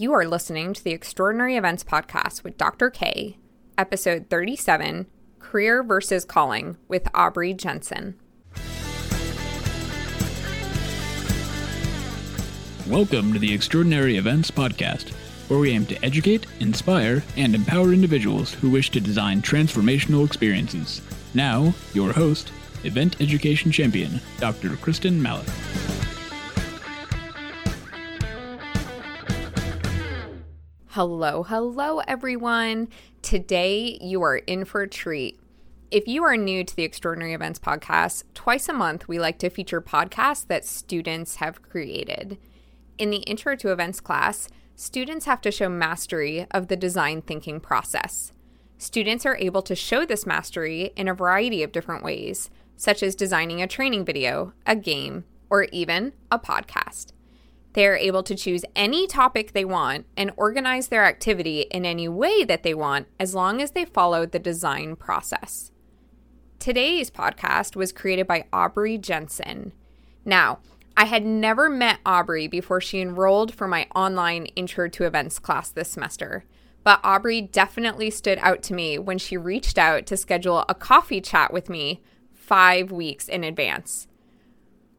You are listening to the Extraordinary Events Podcast with Dr. K, episode 37 Career versus Calling with Aubrey Jensen. Welcome to the Extraordinary Events Podcast, where we aim to educate, inspire, and empower individuals who wish to design transformational experiences. Now, your host, Event Education Champion, Dr. Kristen Mallett. Hello, hello, everyone. Today, you are in for a treat. If you are new to the Extraordinary Events podcast, twice a month we like to feature podcasts that students have created. In the Intro to Events class, students have to show mastery of the design thinking process. Students are able to show this mastery in a variety of different ways, such as designing a training video, a game, or even a podcast. They are able to choose any topic they want and organize their activity in any way that they want as long as they follow the design process. Today's podcast was created by Aubrey Jensen. Now, I had never met Aubrey before she enrolled for my online Intro to Events class this semester, but Aubrey definitely stood out to me when she reached out to schedule a coffee chat with me five weeks in advance.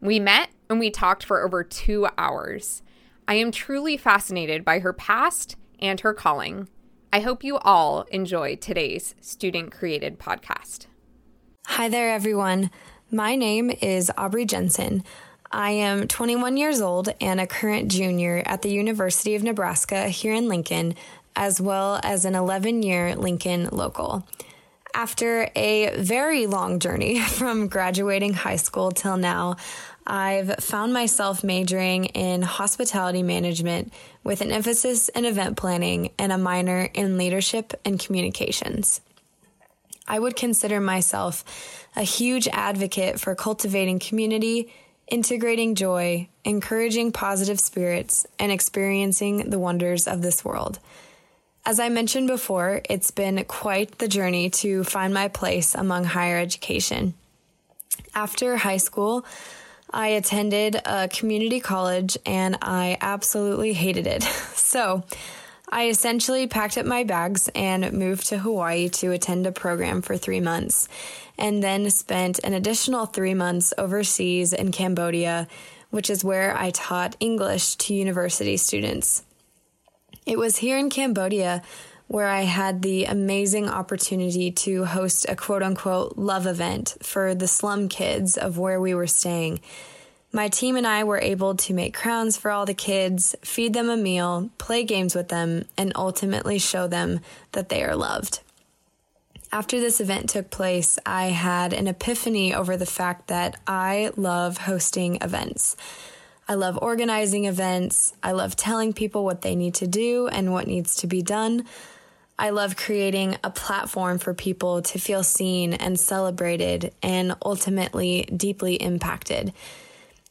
We met and we talked for over two hours. I am truly fascinated by her past and her calling. I hope you all enjoy today's student created podcast. Hi there, everyone. My name is Aubrey Jensen. I am 21 years old and a current junior at the University of Nebraska here in Lincoln, as well as an 11 year Lincoln local. After a very long journey from graduating high school till now, I've found myself majoring in hospitality management with an emphasis in event planning and a minor in leadership and communications. I would consider myself a huge advocate for cultivating community, integrating joy, encouraging positive spirits, and experiencing the wonders of this world. As I mentioned before, it's been quite the journey to find my place among higher education. After high school, I attended a community college and I absolutely hated it. So I essentially packed up my bags and moved to Hawaii to attend a program for three months, and then spent an additional three months overseas in Cambodia, which is where I taught English to university students. It was here in Cambodia where I had the amazing opportunity to host a quote unquote love event for the slum kids of where we were staying. My team and I were able to make crowns for all the kids, feed them a meal, play games with them, and ultimately show them that they are loved. After this event took place, I had an epiphany over the fact that I love hosting events. I love organizing events. I love telling people what they need to do and what needs to be done. I love creating a platform for people to feel seen and celebrated and ultimately deeply impacted.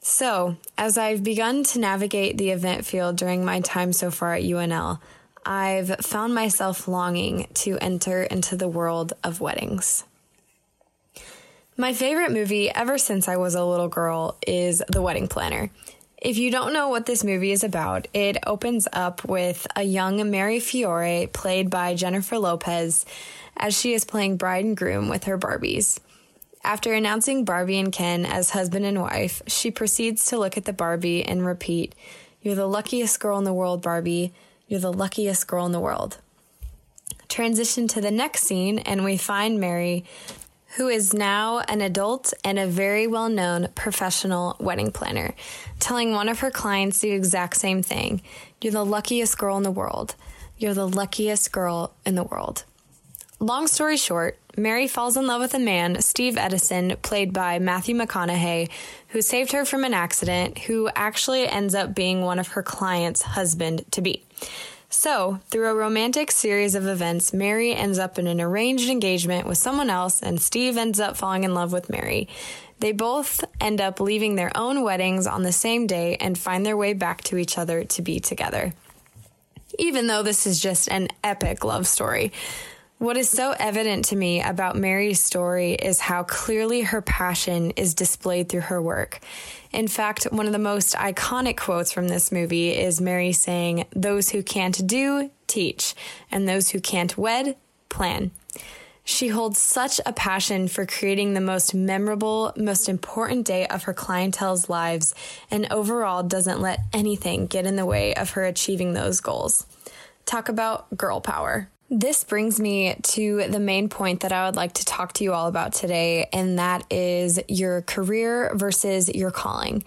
So, as I've begun to navigate the event field during my time so far at UNL, I've found myself longing to enter into the world of weddings. My favorite movie ever since I was a little girl is The Wedding Planner. If you don't know what this movie is about, it opens up with a young Mary Fiore, played by Jennifer Lopez, as she is playing bride and groom with her Barbies. After announcing Barbie and Ken as husband and wife, she proceeds to look at the Barbie and repeat, You're the luckiest girl in the world, Barbie. You're the luckiest girl in the world. Transition to the next scene, and we find Mary who is now an adult and a very well known professional wedding planner, telling one of her clients the exact same thing You're the luckiest girl in the world. You're the luckiest girl in the world. Long story short, Mary falls in love with a man, Steve Edison, played by Matthew McConaughey, who saved her from an accident, who actually ends up being one of her clients' husband to be. So, through a romantic series of events, Mary ends up in an arranged engagement with someone else, and Steve ends up falling in love with Mary. They both end up leaving their own weddings on the same day and find their way back to each other to be together. Even though this is just an epic love story. What is so evident to me about Mary's story is how clearly her passion is displayed through her work. In fact, one of the most iconic quotes from this movie is Mary saying, Those who can't do, teach, and those who can't wed, plan. She holds such a passion for creating the most memorable, most important day of her clientele's lives, and overall doesn't let anything get in the way of her achieving those goals. Talk about girl power. This brings me to the main point that I would like to talk to you all about today, and that is your career versus your calling.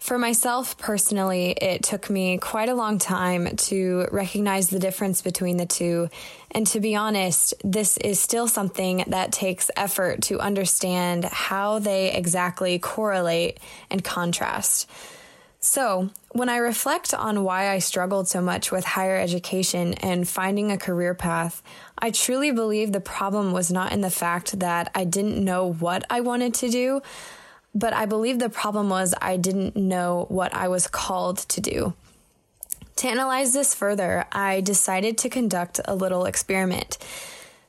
For myself personally, it took me quite a long time to recognize the difference between the two. And to be honest, this is still something that takes effort to understand how they exactly correlate and contrast. So, when I reflect on why I struggled so much with higher education and finding a career path, I truly believe the problem was not in the fact that I didn't know what I wanted to do, but I believe the problem was I didn't know what I was called to do. To analyze this further, I decided to conduct a little experiment.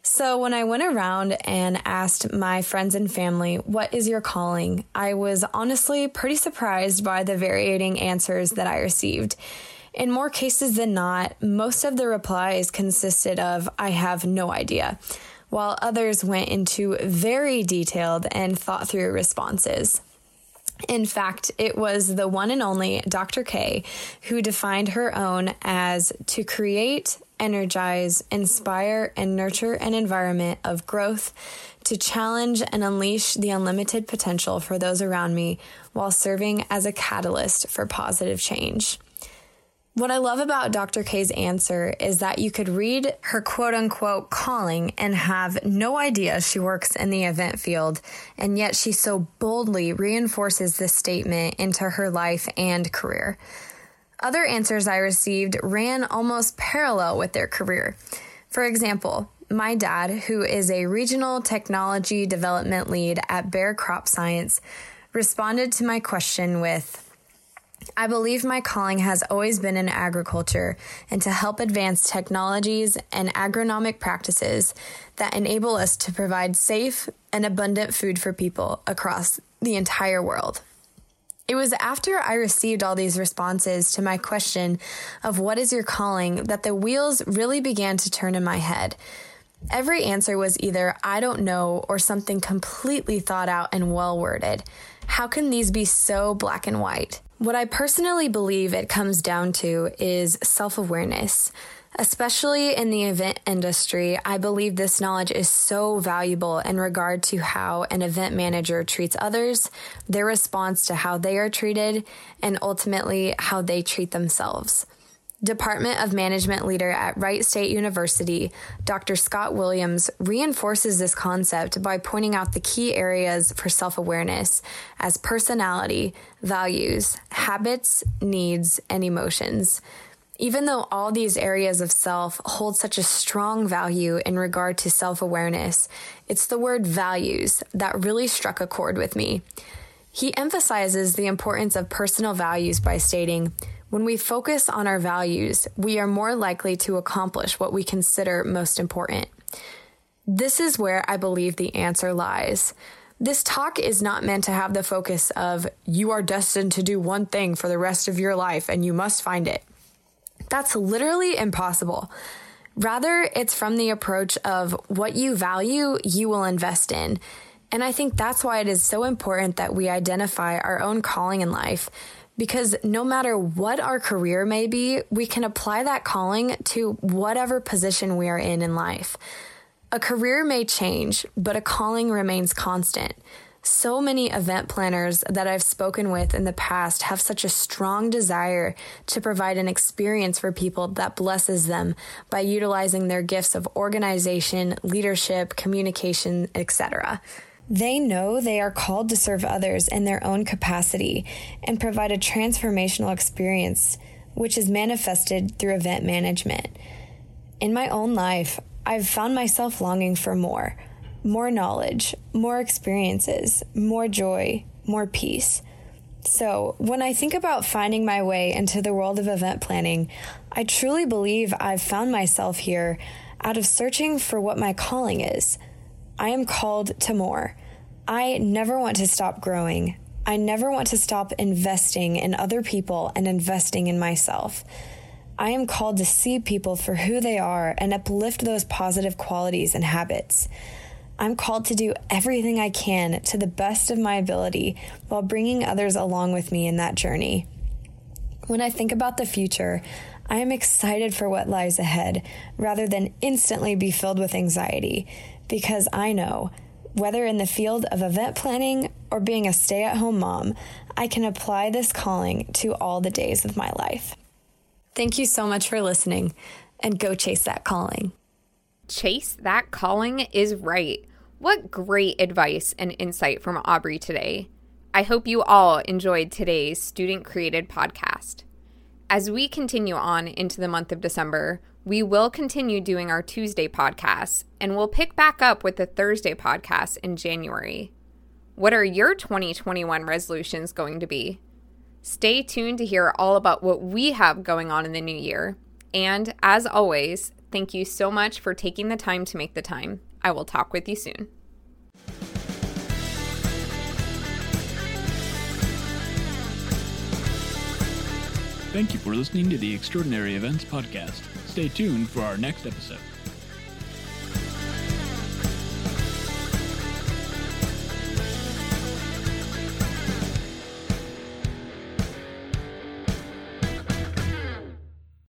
So, when I went around and asked my friends and family, What is your calling? I was honestly pretty surprised by the varying answers that I received. In more cases than not, most of the replies consisted of, I have no idea, while others went into very detailed and thought through responses. In fact, it was the one and only Dr. K who defined her own as to create, energize, inspire, and nurture an environment of growth to challenge and unleash the unlimited potential for those around me while serving as a catalyst for positive change. What I love about Dr. K's answer is that you could read her quote unquote calling and have no idea she works in the event field, and yet she so boldly reinforces this statement into her life and career. Other answers I received ran almost parallel with their career. For example, my dad, who is a regional technology development lead at Bayer Crop Science, responded to my question with, I believe my calling has always been in agriculture and to help advance technologies and agronomic practices that enable us to provide safe and abundant food for people across the entire world. It was after I received all these responses to my question of what is your calling that the wheels really began to turn in my head. Every answer was either I don't know or something completely thought out and well worded. How can these be so black and white? What I personally believe it comes down to is self awareness. Especially in the event industry, I believe this knowledge is so valuable in regard to how an event manager treats others, their response to how they are treated, and ultimately how they treat themselves. Department of Management leader at Wright State University, Dr. Scott Williams, reinforces this concept by pointing out the key areas for self awareness as personality, values, habits, needs, and emotions. Even though all these areas of self hold such a strong value in regard to self awareness, it's the word values that really struck a chord with me. He emphasizes the importance of personal values by stating, when we focus on our values, we are more likely to accomplish what we consider most important. This is where I believe the answer lies. This talk is not meant to have the focus of you are destined to do one thing for the rest of your life and you must find it. That's literally impossible. Rather, it's from the approach of what you value, you will invest in. And I think that's why it is so important that we identify our own calling in life because no matter what our career may be, we can apply that calling to whatever position we are in in life. A career may change, but a calling remains constant. So many event planners that I've spoken with in the past have such a strong desire to provide an experience for people that blesses them by utilizing their gifts of organization, leadership, communication, etc. They know they are called to serve others in their own capacity and provide a transformational experience, which is manifested through event management. In my own life, I've found myself longing for more more knowledge, more experiences, more joy, more peace. So, when I think about finding my way into the world of event planning, I truly believe I've found myself here out of searching for what my calling is. I am called to more. I never want to stop growing. I never want to stop investing in other people and investing in myself. I am called to see people for who they are and uplift those positive qualities and habits. I'm called to do everything I can to the best of my ability while bringing others along with me in that journey. When I think about the future, I am excited for what lies ahead rather than instantly be filled with anxiety because I know, whether in the field of event planning or being a stay at home mom, I can apply this calling to all the days of my life. Thank you so much for listening and go chase that calling. Chase that calling is right. What great advice and insight from Aubrey today. I hope you all enjoyed today's student created podcast. As we continue on into the month of December, we will continue doing our Tuesday podcasts and we'll pick back up with the Thursday podcast in January. What are your 2021 resolutions going to be? Stay tuned to hear all about what we have going on in the new year. And as always, thank you so much for taking the time to make the time. I will talk with you soon. Thank you for listening to the Extraordinary Events Podcast. Stay tuned for our next episode.